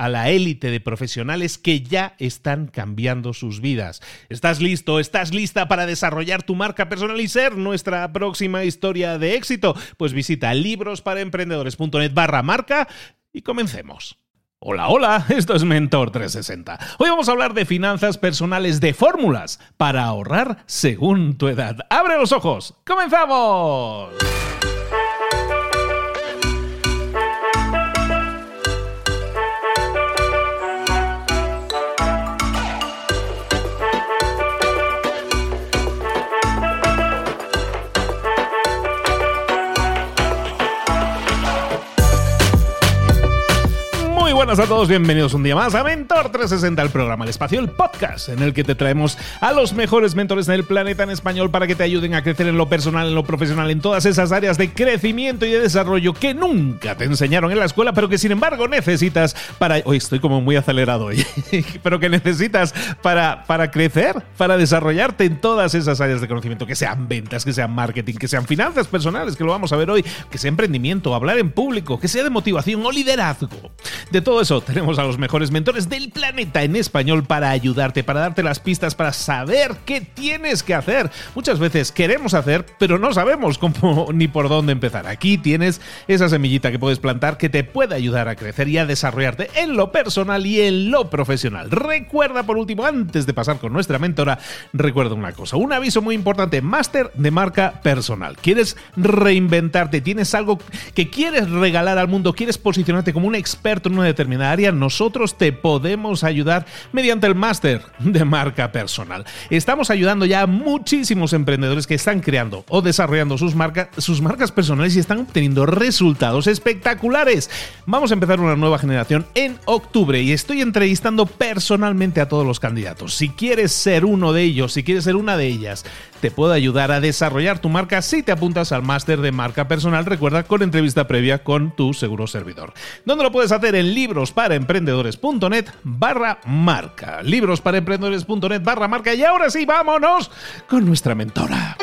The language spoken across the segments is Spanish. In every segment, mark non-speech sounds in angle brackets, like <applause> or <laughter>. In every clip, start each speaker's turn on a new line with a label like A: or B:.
A: a la élite de profesionales que ya están cambiando sus vidas. ¿Estás listo? ¿Estás lista para desarrollar tu marca personal y ser nuestra próxima historia de éxito? Pues visita librosparaemprendedores.net barra marca y comencemos. Hola, hola, <laughs> esto es Mentor 360. Hoy vamos a hablar de finanzas personales de fórmulas para ahorrar según tu edad. ¡Abre los ojos! ¡Comenzamos! Buenas a todos, bienvenidos un día más a Mentor 360, el programa, el espacio, el podcast en el que te traemos a los mejores mentores del planeta en español para que te ayuden a crecer en lo personal, en lo profesional, en todas esas áreas de crecimiento y de desarrollo que nunca te enseñaron en la escuela, pero que sin embargo necesitas para... Hoy estoy como muy acelerado hoy, <laughs> pero que necesitas para, para crecer, para desarrollarte en todas esas áreas de conocimiento, que sean ventas, que sean marketing, que sean finanzas personales, que lo vamos a ver hoy, que sea emprendimiento, hablar en público, que sea de motivación o liderazgo. De todo eso tenemos a los mejores mentores del planeta en español para ayudarte, para darte las pistas, para saber qué tienes que hacer. Muchas veces queremos hacer, pero no sabemos cómo <laughs> ni por dónde empezar. Aquí tienes esa semillita que puedes plantar que te puede ayudar a crecer y a desarrollarte en lo personal y en lo profesional. Recuerda por último, antes de pasar con nuestra mentora, recuerda una cosa, un aviso muy importante, máster de marca personal. ¿Quieres reinventarte? ¿Tienes algo que quieres regalar al mundo? ¿Quieres posicionarte como un experto en una determinada área, nosotros te podemos ayudar mediante el máster de marca personal. Estamos ayudando ya a muchísimos emprendedores que están creando o desarrollando sus, marcas sus marcas personales y están obteniendo resultados espectaculares. Vamos a empezar una nueva generación en octubre y estoy entrevistando personalmente a todos los candidatos. Si quieres ser uno de ellos, si quieres ser una de ellas, te puedo ayudar a desarrollar tu marca si te apuntas al máster de marca personal, recuerda, con entrevista previa con tu seguro servidor. ¿Dónde lo puedes hacer? En libros para emprendedores.net barra marca. Libros para emprendedores.net barra marca. Y ahora sí, vámonos con nuestra mentora.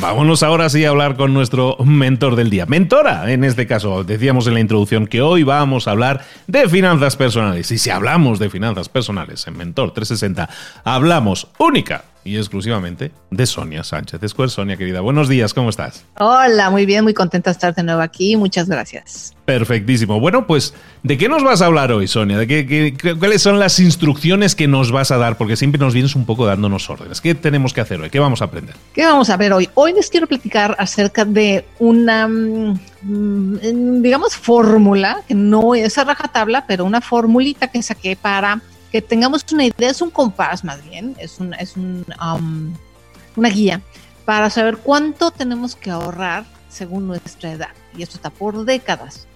A: Vámonos ahora sí a hablar con nuestro mentor del día. Mentora, en este caso, decíamos en la introducción que hoy vamos a hablar de finanzas personales. Y si hablamos de finanzas personales en Mentor 360, hablamos única y exclusivamente de Sonia Sánchez Square. Sonia, querida, buenos días, ¿cómo estás?
B: Hola, muy bien, muy contenta de estar de nuevo aquí. Muchas gracias.
A: Perfectísimo. Bueno, pues, ¿de qué nos vas a hablar hoy, Sonia? ¿De qué, cuáles son las instrucciones que nos vas a dar? Porque siempre nos vienes un poco dándonos órdenes. ¿Qué tenemos que hacer hoy? ¿Qué vamos a aprender?
B: ¿Qué vamos a ver hoy? Hoy les quiero platicar acerca de una, mm, digamos, fórmula, que no es a rajatabla, pero una formulita que saqué para que tengamos una idea, es un compás más bien, es, un, es un, um, una guía para saber cuánto tenemos que ahorrar según nuestra edad. Y esto está por décadas.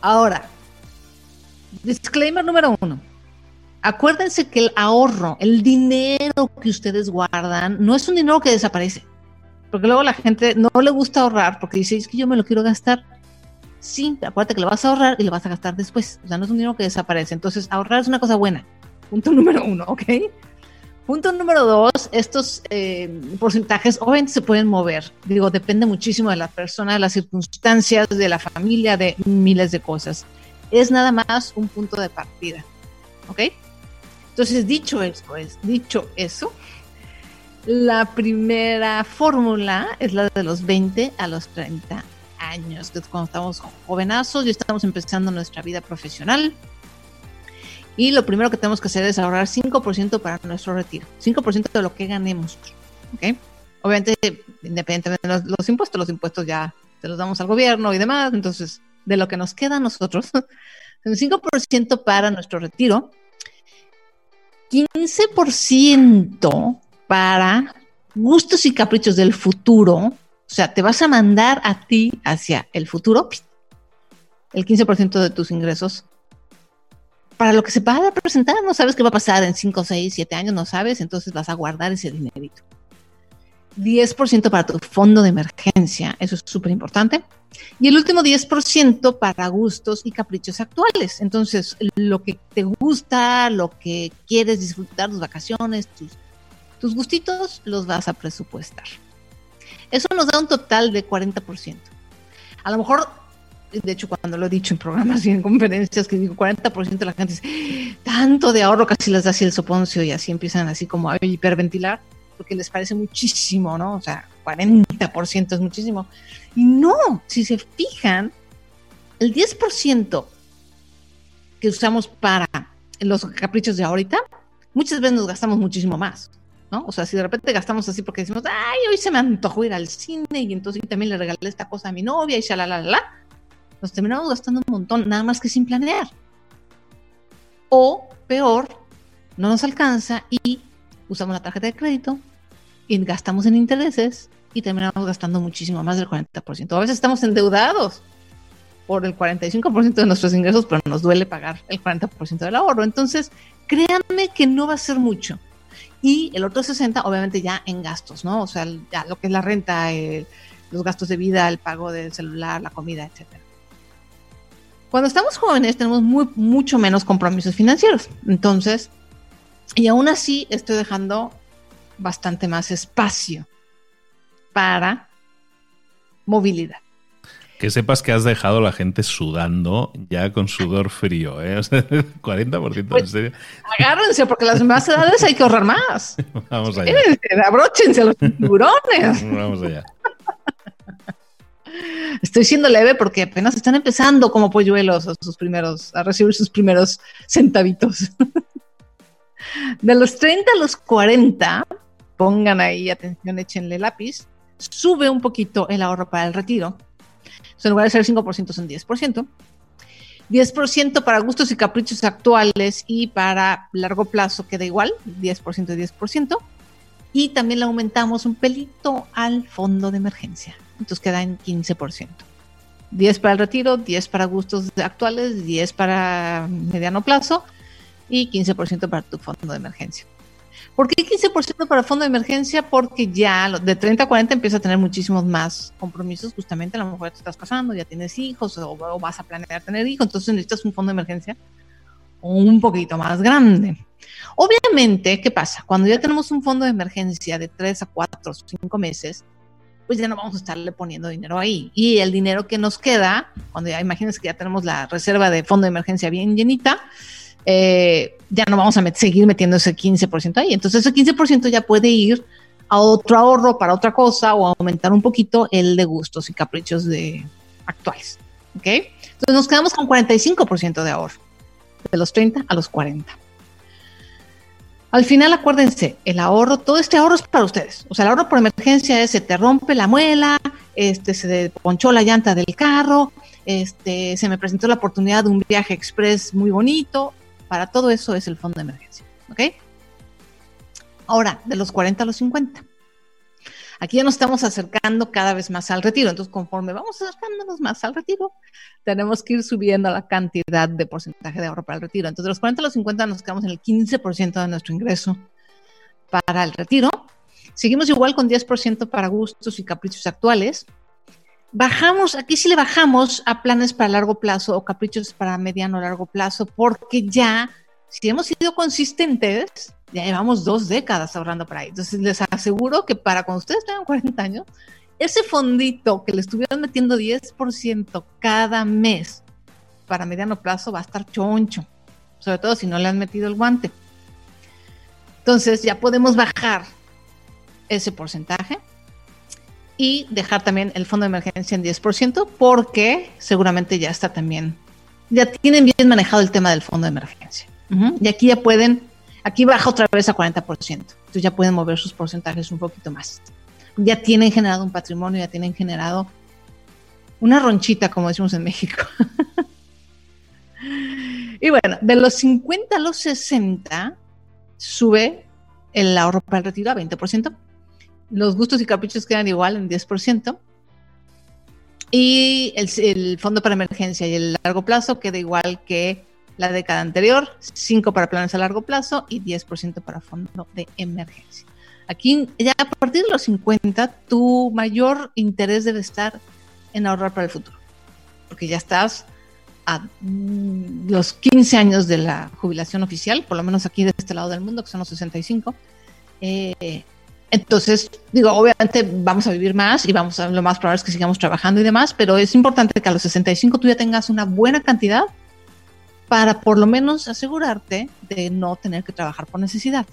B: Ahora, disclaimer número uno. acuérdense que el ahorro, el dinero que ustedes guardan, no es un dinero que desaparece. Porque luego la gente no le gusta ahorrar porque dice, es que yo me lo quiero gastar. Sí, acuérdate que lo vas a ahorrar y lo vas a gastar después. O sea, no es un dinero que desaparece. Entonces, ahorrar es una cosa buena. Punto número uno, ¿ok? Punto número dos, estos eh, porcentajes obviamente se pueden mover. Digo, depende muchísimo de la persona, de las circunstancias, de la familia, de miles de cosas. Es nada más un punto de partida. ¿Ok? Entonces, dicho esto, es, dicho eso, la primera fórmula es la de los 20 a los 30 años, que es cuando estamos jovenazos y estamos empezando nuestra vida profesional y lo primero que tenemos que hacer es ahorrar 5% para nuestro retiro, 5% de lo que ganemos. ¿ok? Obviamente, independientemente de los, impuestos, los impuestos ya se los damos al gobierno y demás, entonces de lo que nos queda a nosotros, <laughs> 5% para nuestro retiro, 15% para gustos y caprichos del futuro, o sea, te vas a mandar a ti hacia el futuro, el 15% de tus ingresos para lo que se va a presentar, no sabes qué va a pasar en 5, 6, 7 años, no sabes, entonces vas a guardar ese dinerito. 10% para tu fondo de emergencia, eso es súper importante. Y el último 10% para gustos y caprichos actuales. Entonces, lo que te gusta, lo que quieres disfrutar, tus vacaciones, tus, tus gustitos, los vas a presupuestar. Eso nos da un total de 40%. A lo mejor de hecho cuando lo he dicho en programas y en conferencias, que digo 40% de la gente dice, tanto de ahorro casi les da así el soponcio y así empiezan así como a hiperventilar, porque les parece muchísimo, ¿no? O sea, 40% es muchísimo. Y no, si se fijan, el 10% que usamos para los caprichos de ahorita, muchas veces nos gastamos muchísimo más. ¿no? O sea, si de repente gastamos así porque decimos, ay, hoy se me antojó ir al cine y entonces también le regalé esta cosa a mi novia y shalalala, nos terminamos gastando un montón, nada más que sin planear. O peor, no nos alcanza y usamos la tarjeta de crédito y gastamos en intereses y terminamos gastando muchísimo más del 40%. A veces estamos endeudados por el 45% de nuestros ingresos, pero nos duele pagar el 40% del ahorro. Entonces, créanme que no va a ser mucho. Y el otro 60%, obviamente, ya en gastos, ¿no? O sea, ya lo que es la renta, los gastos de vida, el pago del celular, la comida, etcétera. Cuando estamos jóvenes tenemos muy, mucho menos compromisos financieros. Entonces, y aún así estoy dejando bastante más espacio para movilidad.
A: Que sepas que has dejado a la gente sudando ya con sudor frío, ¿eh? 40% <laughs>
B: pues,
A: en serio.
B: Agárrense, porque las más edades hay que ahorrar más. <laughs>
A: Vamos allá.
B: abróchense los <laughs> tiburones.
A: Vamos allá.
B: Estoy siendo leve porque apenas están empezando como polluelos a sus primeros, a recibir sus primeros centavitos. <laughs> De los 30 a los 40, pongan ahí atención, échenle lápiz, sube un poquito el ahorro para el retiro. en lugar de ser 5%, son 10%. 10% para gustos y caprichos actuales y para largo plazo queda igual, 10% y 10%. Y también le aumentamos un pelito al fondo de emergencia entonces queda en 15%. 10 para el retiro, 10 para gustos actuales, 10 para mediano plazo y 15% para tu fondo de emergencia. ¿Por qué 15% para fondo de emergencia? Porque ya de 30 a 40 empieza a tener muchísimos más compromisos. Justamente a lo mejor te estás casando, ya tienes hijos o, o vas a planear tener hijos, entonces necesitas un fondo de emergencia un poquito más grande. Obviamente, ¿qué pasa? Cuando ya tenemos un fondo de emergencia de 3 a 4 o 5 meses, pues ya no vamos a estarle poniendo dinero ahí. Y el dinero que nos queda, cuando ya imagínense que ya tenemos la reserva de fondo de emergencia bien llenita, eh, ya no vamos a seguir metiendo ese 15% ahí. Entonces ese 15% ya puede ir a otro ahorro para otra cosa o aumentar un poquito el de gustos y caprichos de actuales. ¿Ok? Entonces nos quedamos con 45% de ahorro, de los 30 a los 40. Al final, acuérdense, el ahorro, todo este ahorro es para ustedes. O sea, el ahorro por emergencia es se te rompe la muela, este, se ponchó la llanta del carro, este, se me presentó la oportunidad de un viaje express muy bonito. Para todo eso es el fondo de emergencia. ¿Ok? Ahora, de los 40 a los 50. Aquí ya nos estamos acercando cada vez más al retiro. Entonces, conforme vamos acercándonos más al retiro, tenemos que ir subiendo la cantidad de porcentaje de ahorro para el retiro. Entonces, de los 40 a los 50 nos quedamos en el 15% de nuestro ingreso para el retiro. Seguimos igual con 10% para gustos y caprichos actuales. Bajamos, aquí sí le bajamos a planes para largo plazo o caprichos para mediano o largo plazo, porque ya, si hemos sido consistentes, ya llevamos dos décadas ahorrando para ahí. Entonces les aseguro que para cuando ustedes tengan 40 años, ese fondito que le estuvieron metiendo 10% cada mes para mediano plazo va a estar choncho, sobre todo si no le han metido el guante. Entonces ya podemos bajar ese porcentaje y dejar también el fondo de emergencia en 10% porque seguramente ya está también, ya tienen bien manejado el tema del fondo de emergencia. Y aquí ya pueden Aquí baja otra vez a 40%. Entonces ya pueden mover sus porcentajes un poquito más. Ya tienen generado un patrimonio, ya tienen generado una ronchita, como decimos en México. <laughs> y bueno, de los 50 a los 60 sube el ahorro para el retiro a 20%. Los gustos y caprichos quedan igual en 10%. Y el, el fondo para emergencia y el largo plazo queda igual que la década anterior, 5 para planes a largo plazo y 10% para fondo de emergencia. Aquí, ya a partir de los 50, tu mayor interés debe estar en ahorrar para el futuro, porque ya estás a mm, los 15 años de la jubilación oficial, por lo menos aquí de este lado del mundo, que son los 65. Eh, entonces, digo, obviamente vamos a vivir más y vamos a, lo más probable es que sigamos trabajando y demás, pero es importante que a los 65 tú ya tengas una buena cantidad para por lo menos asegurarte de no tener que trabajar por necesidad.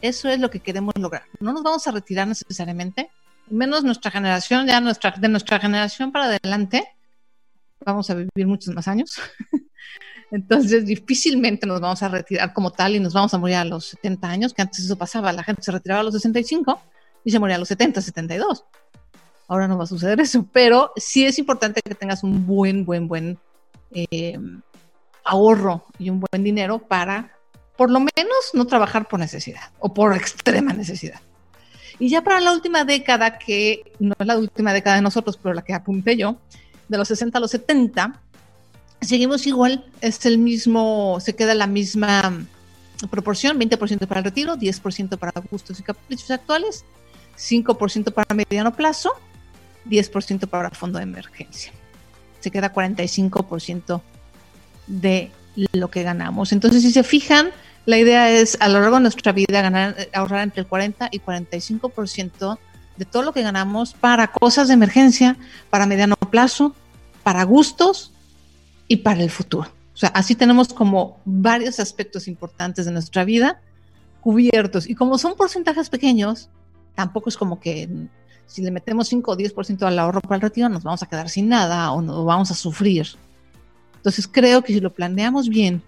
B: Eso es lo que queremos lograr. No nos vamos a retirar necesariamente, menos nuestra generación, ya nuestra, de nuestra generación para adelante, vamos a vivir muchos más años. <laughs> Entonces, difícilmente nos vamos a retirar como tal y nos vamos a morir a los 70 años, que antes eso pasaba, la gente se retiraba a los 65 y se moría a los 70, 72. Ahora no va a suceder eso, pero sí es importante que tengas un buen, buen, buen eh, ahorro y un buen dinero para por lo menos no trabajar por necesidad o por extrema necesidad. Y ya para la última década, que no es la última década de nosotros, pero la que apunté yo, de los 60 a los 70, seguimos igual, es el mismo, se queda la misma proporción, 20% para el retiro, 10% para gustos y caprichos actuales, 5% para mediano plazo, 10% para fondo de emergencia. Se queda 45% de lo que ganamos. Entonces, si se fijan, la idea es a lo largo de nuestra vida ganar, ahorrar entre el 40 y 45% de todo lo que ganamos para cosas de emergencia, para mediano plazo, para gustos y para el futuro. O sea, así tenemos como varios aspectos importantes de nuestra vida cubiertos. Y como son porcentajes pequeños, tampoco es como que si le metemos 5 o 10% al ahorro para el retiro, nos vamos a quedar sin nada o nos vamos a sufrir entonces creo que si lo planeamos bien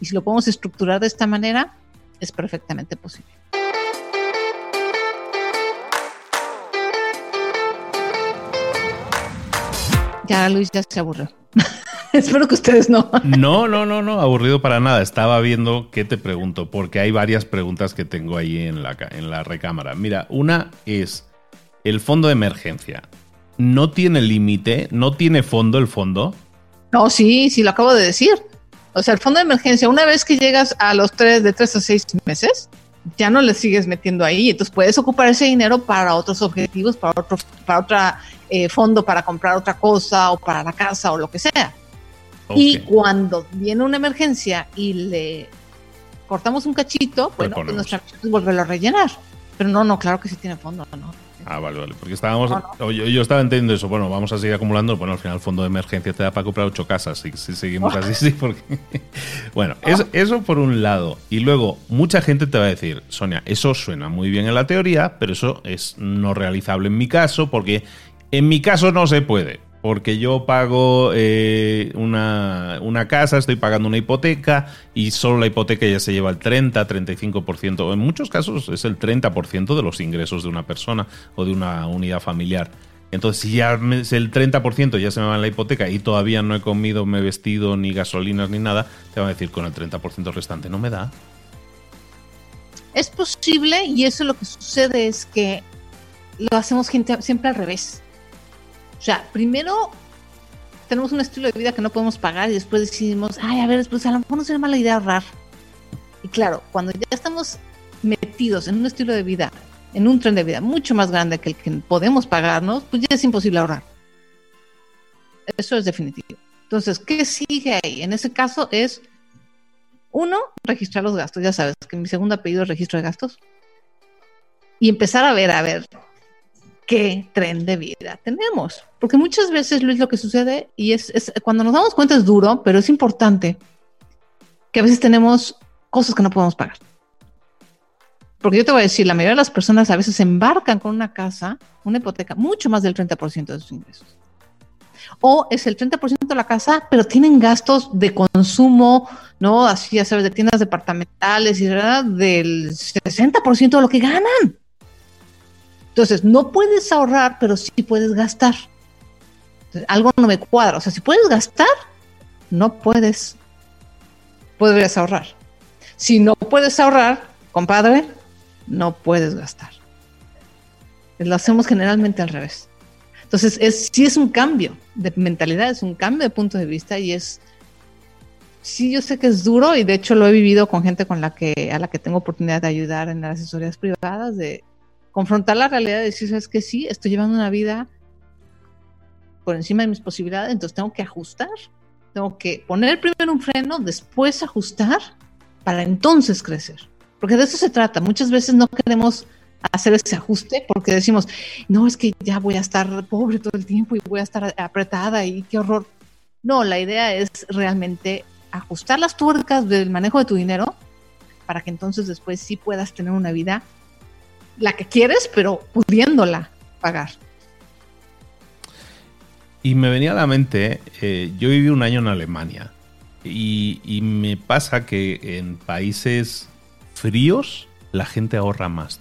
B: y si lo podemos estructurar de esta manera, es perfectamente posible. Ya Luis ya se aburrió. <laughs> Espero que ustedes no.
A: no, no, no, no, aburrido para nada. Estaba viendo qué te pregunto, porque hay varias preguntas que tengo ahí en la, en la recámara. Mira, una es el fondo de emergencia. ¿No tiene límite? ¿No tiene fondo el fondo?
B: No, sí, sí, lo acabo de decir. O sea, el fondo de emergencia, una vez que llegas a los tres, de tres a seis meses, ya no le sigues metiendo ahí. Entonces puedes ocupar ese dinero para otros objetivos, para otro, para otra eh, fondo, para comprar otra cosa o para la casa o lo que sea. Y cuando viene una emergencia y le cortamos un cachito, bueno, pues nuestra es volverlo a rellenar. Pero no, no, claro que sí tiene fondo, ¿no?
A: Ah, vale, vale. Porque estábamos. Yo, estaba entendiendo eso. Bueno, vamos a seguir acumulando. Bueno, al final el fondo de emergencia te da para comprar ocho casas. Si, seguimos así, <laughs> sí. Porque... <laughs> bueno, eso por un lado. Y luego, mucha gente te va a decir, Sonia, eso suena muy bien en la teoría, pero eso es no realizable en mi caso, porque en mi caso no se puede porque yo pago eh, una, una, casa, estoy pagando una hipoteca y solo la hipoteca ya se lleva el 30, 35%, en muchos casos es el 30% de los ingresos de una persona o de una unidad familiar. Entonces, si ya el 30% ya se me va en la hipoteca y todavía no he comido, me he vestido, ni gasolinas, ni nada, te van a decir con el 30% restante, no me da.
B: Es posible y eso lo que sucede es que lo hacemos siempre al revés. O sea, primero tenemos un estilo de vida que no podemos pagar y después decidimos, ay, a ver, pues a lo mejor no sería mala idea ahorrar. Y claro, cuando ya estamos metidos en un estilo de vida, en un tren de vida mucho más grande que el que podemos pagarnos, pues ya es imposible ahorrar. Eso es definitivo. Entonces, ¿qué sigue ahí? En ese caso es, uno, registrar los gastos. Ya sabes que mi segundo apellido es registro de gastos. Y empezar a ver, a ver, qué tren de vida tenemos. Porque muchas veces, Luis, lo que sucede, y es, cuando nos damos cuenta es duro, pero es importante que a veces tenemos cosas que no podemos pagar. Porque yo te voy a decir, la mayoría de las personas a veces embarcan con una casa, una hipoteca, mucho más del 30% de sus ingresos. O es el 30% de la casa, pero tienen gastos de consumo, ¿no? Así, ya sabes, de tiendas departamentales y ¿verdad? del 60% de lo que ganan. Entonces, no puedes ahorrar, pero sí puedes gastar. algo no me cuadra. O sea, si puedes gastar, no puedes, podrías ahorrar. Si no puedes ahorrar, compadre, no puedes gastar. Lo hacemos generalmente al revés. Entonces, es, sí es un cambio de mentalidad, es un cambio de punto de vista y es, sí yo sé que es duro y de hecho lo he vivido con gente con la que, a la que tengo oportunidad de ayudar en las asesorías privadas, de confrontar la realidad y decir, sabes que sí, estoy llevando una vida por encima de mis posibilidades, entonces tengo que ajustar, tengo que poner primero un freno, después ajustar para entonces crecer. Porque de eso se trata. Muchas veces no queremos hacer ese ajuste porque decimos, no, es que ya voy a estar pobre todo el tiempo y voy a estar apretada y qué horror. No, la idea es realmente ajustar las tuercas del manejo de tu dinero para que entonces después sí puedas tener una vida la que quieres, pero pudiéndola pagar.
A: Y me venía a la mente, eh, yo viví un año en Alemania y, me pasa que en países fríos la gente ahorra más.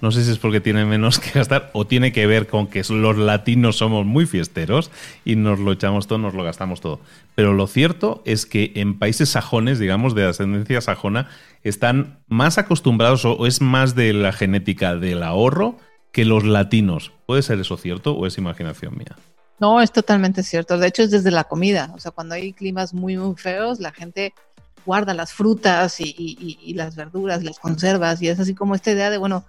A: No sé si es porque tiene menos que gastar o tiene que ver con que los latinos somos muy fiesteros y nos lo echamos todo, nos lo gastamos todo. Pero lo cierto es que en países sajones, digamos, de ascendencia sajona, están más acostumbrados o es más de la genética del ahorro que los latinos. ¿Puede ser eso cierto o es imaginación mía?
B: No, es totalmente cierto. De hecho, es desde la comida. O sea, cuando hay climas muy, muy feos, la gente guarda las frutas y, y, las verduras, las conservas, y es así como esta idea de, bueno,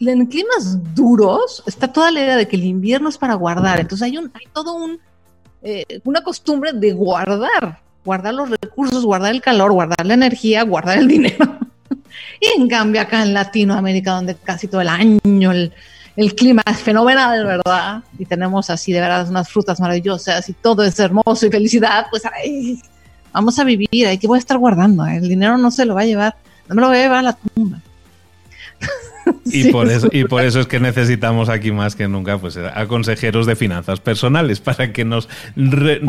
B: en climas duros está toda la idea de que el invierno es para guardar. Entonces hay, un, hay todo un, eh, una costumbre de guardar, guardar los recursos, guardar el calor, guardar la energía, guardar el dinero. <laughs> y en cambio acá en Latinoamérica, donde casi todo el año el, el clima es fenomenal, ¿verdad? Y tenemos así de verdad unas frutas maravillosas y todo es hermoso y felicidad, pues ay, vamos a vivir, hay que voy a estar guardando, ¿eh? el dinero no se lo va a llevar, no me lo voy a llevar a la tumba. <laughs>
A: Y, por eso, y por eso es que necesitamos aquí más que nunca pues, a consejeros de finanzas personales para que, nos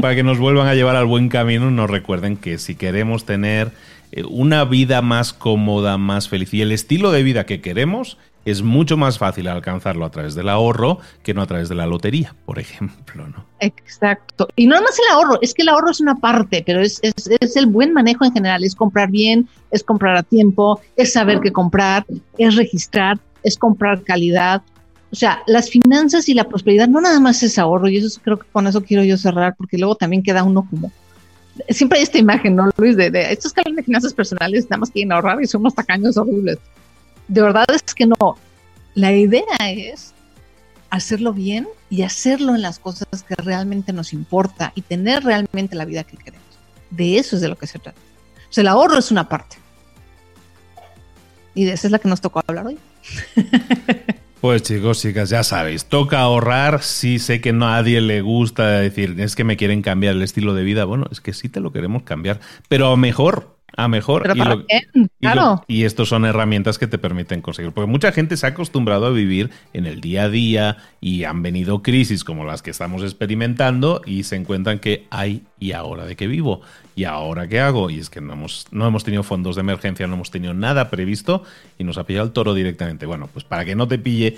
A: para que nos vuelvan a llevar al buen camino. Nos recuerden que si queremos tener eh, una vida más cómoda, más feliz y el estilo de vida que queremos, es mucho más fácil alcanzarlo a través del ahorro que no a través de la lotería, por ejemplo, ¿no?
B: Exacto. Y no más el ahorro, es que el ahorro es una parte, pero es, es, el buen manejo en general, es comprar bien, es comprar a tiempo, es saber qué comprar, es registrar, es comprar calidad. O sea, las finanzas y la prosperidad no nada más es ahorro, y eso creo que con eso quiero yo cerrar, porque luego también queda uno como siempre esta imagen, ¿no, Luis? De, de estos que hablan de finanzas personales nada más quieren ahorrar y son unos tacaños horribles de verdad es que no. La idea es hacerlo bien y hacerlo en las cosas que realmente nos importa y tener realmente la vida que queremos. De eso es de lo que se trata. O sea, el ahorro es una parte. Y de esa es la que nos tocó hablar hoy. <laughs>
A: Pues chicos, chicas, ya sabéis, toca ahorrar. Sí sé que a nadie le gusta decir, es que me quieren cambiar el estilo de vida. Bueno, es que sí te lo queremos cambiar, pero mejor, a mejor. y, estos son herramientas que te permiten conseguir. Porque mucha gente se ha acostumbrado a vivir en el día a día y han venido crisis como las que estamos experimentando y se encuentran que hay y ahora de qué vivo y ahora qué hago. Y es que no hemos, no hemos tenido fondos de emergencia, no hemos tenido nada previsto y nos ha pillado el toro directamente. Bueno, pues para que no te pille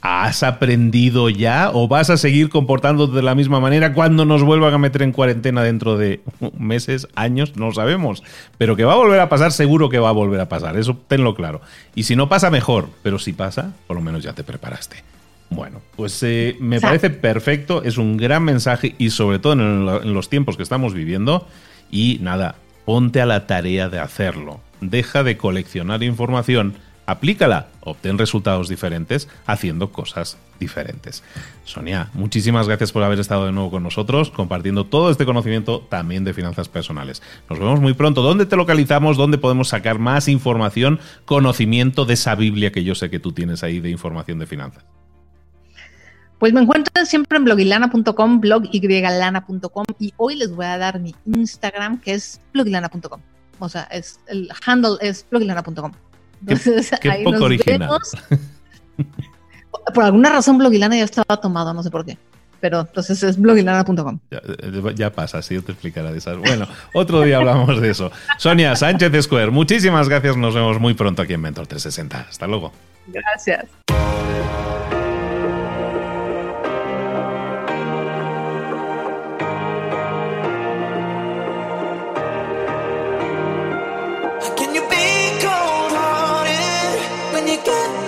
A: ¿Has aprendido ya o vas a seguir comportándote de la misma manera cuando nos vuelvan a meter en cuarentena dentro de meses, años? No lo sabemos. Pero que va a volver a pasar, seguro que va a volver a pasar. Eso tenlo claro. Y si no pasa, mejor. Pero si pasa, por lo menos ya te preparaste. Bueno, pues eh, me parece perfecto, es un gran mensaje y sobre todo en, los tiempos que estamos viviendo. Y nada, ponte a la tarea de hacerlo. Deja de coleccionar información, aplícala, obtén resultados diferentes haciendo cosas diferentes. Sonia, muchísimas gracias por haber estado de nuevo con nosotros, compartiendo todo este conocimiento también de finanzas personales. Nos vemos muy pronto. ¿Dónde te localizamos? ¿Dónde podemos sacar más información, conocimiento de esa Biblia que yo sé que tú tienes ahí de información de finanzas?
B: Pues me encuentran siempre en blogilana.com, blogygalana.com y hoy les voy a dar mi Instagram que es blogilana.com. O sea, es, el handle es blogilana.com.
A: Entonces, qué, ahí poco original. <laughs>
B: Por alguna razón blogilana ya estaba tomado, no sé por qué. Pero entonces es blogilana.com.
A: Ya, eh, ya, pasa, sí, yo te explicaré de esas. Bueno, otro día hablamos de eso. Sonia Sánchez Square, muchísimas gracias. Nos vemos muy pronto aquí en Mentor 360. Hasta luego.
B: Gracias.
A: get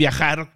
A: viajar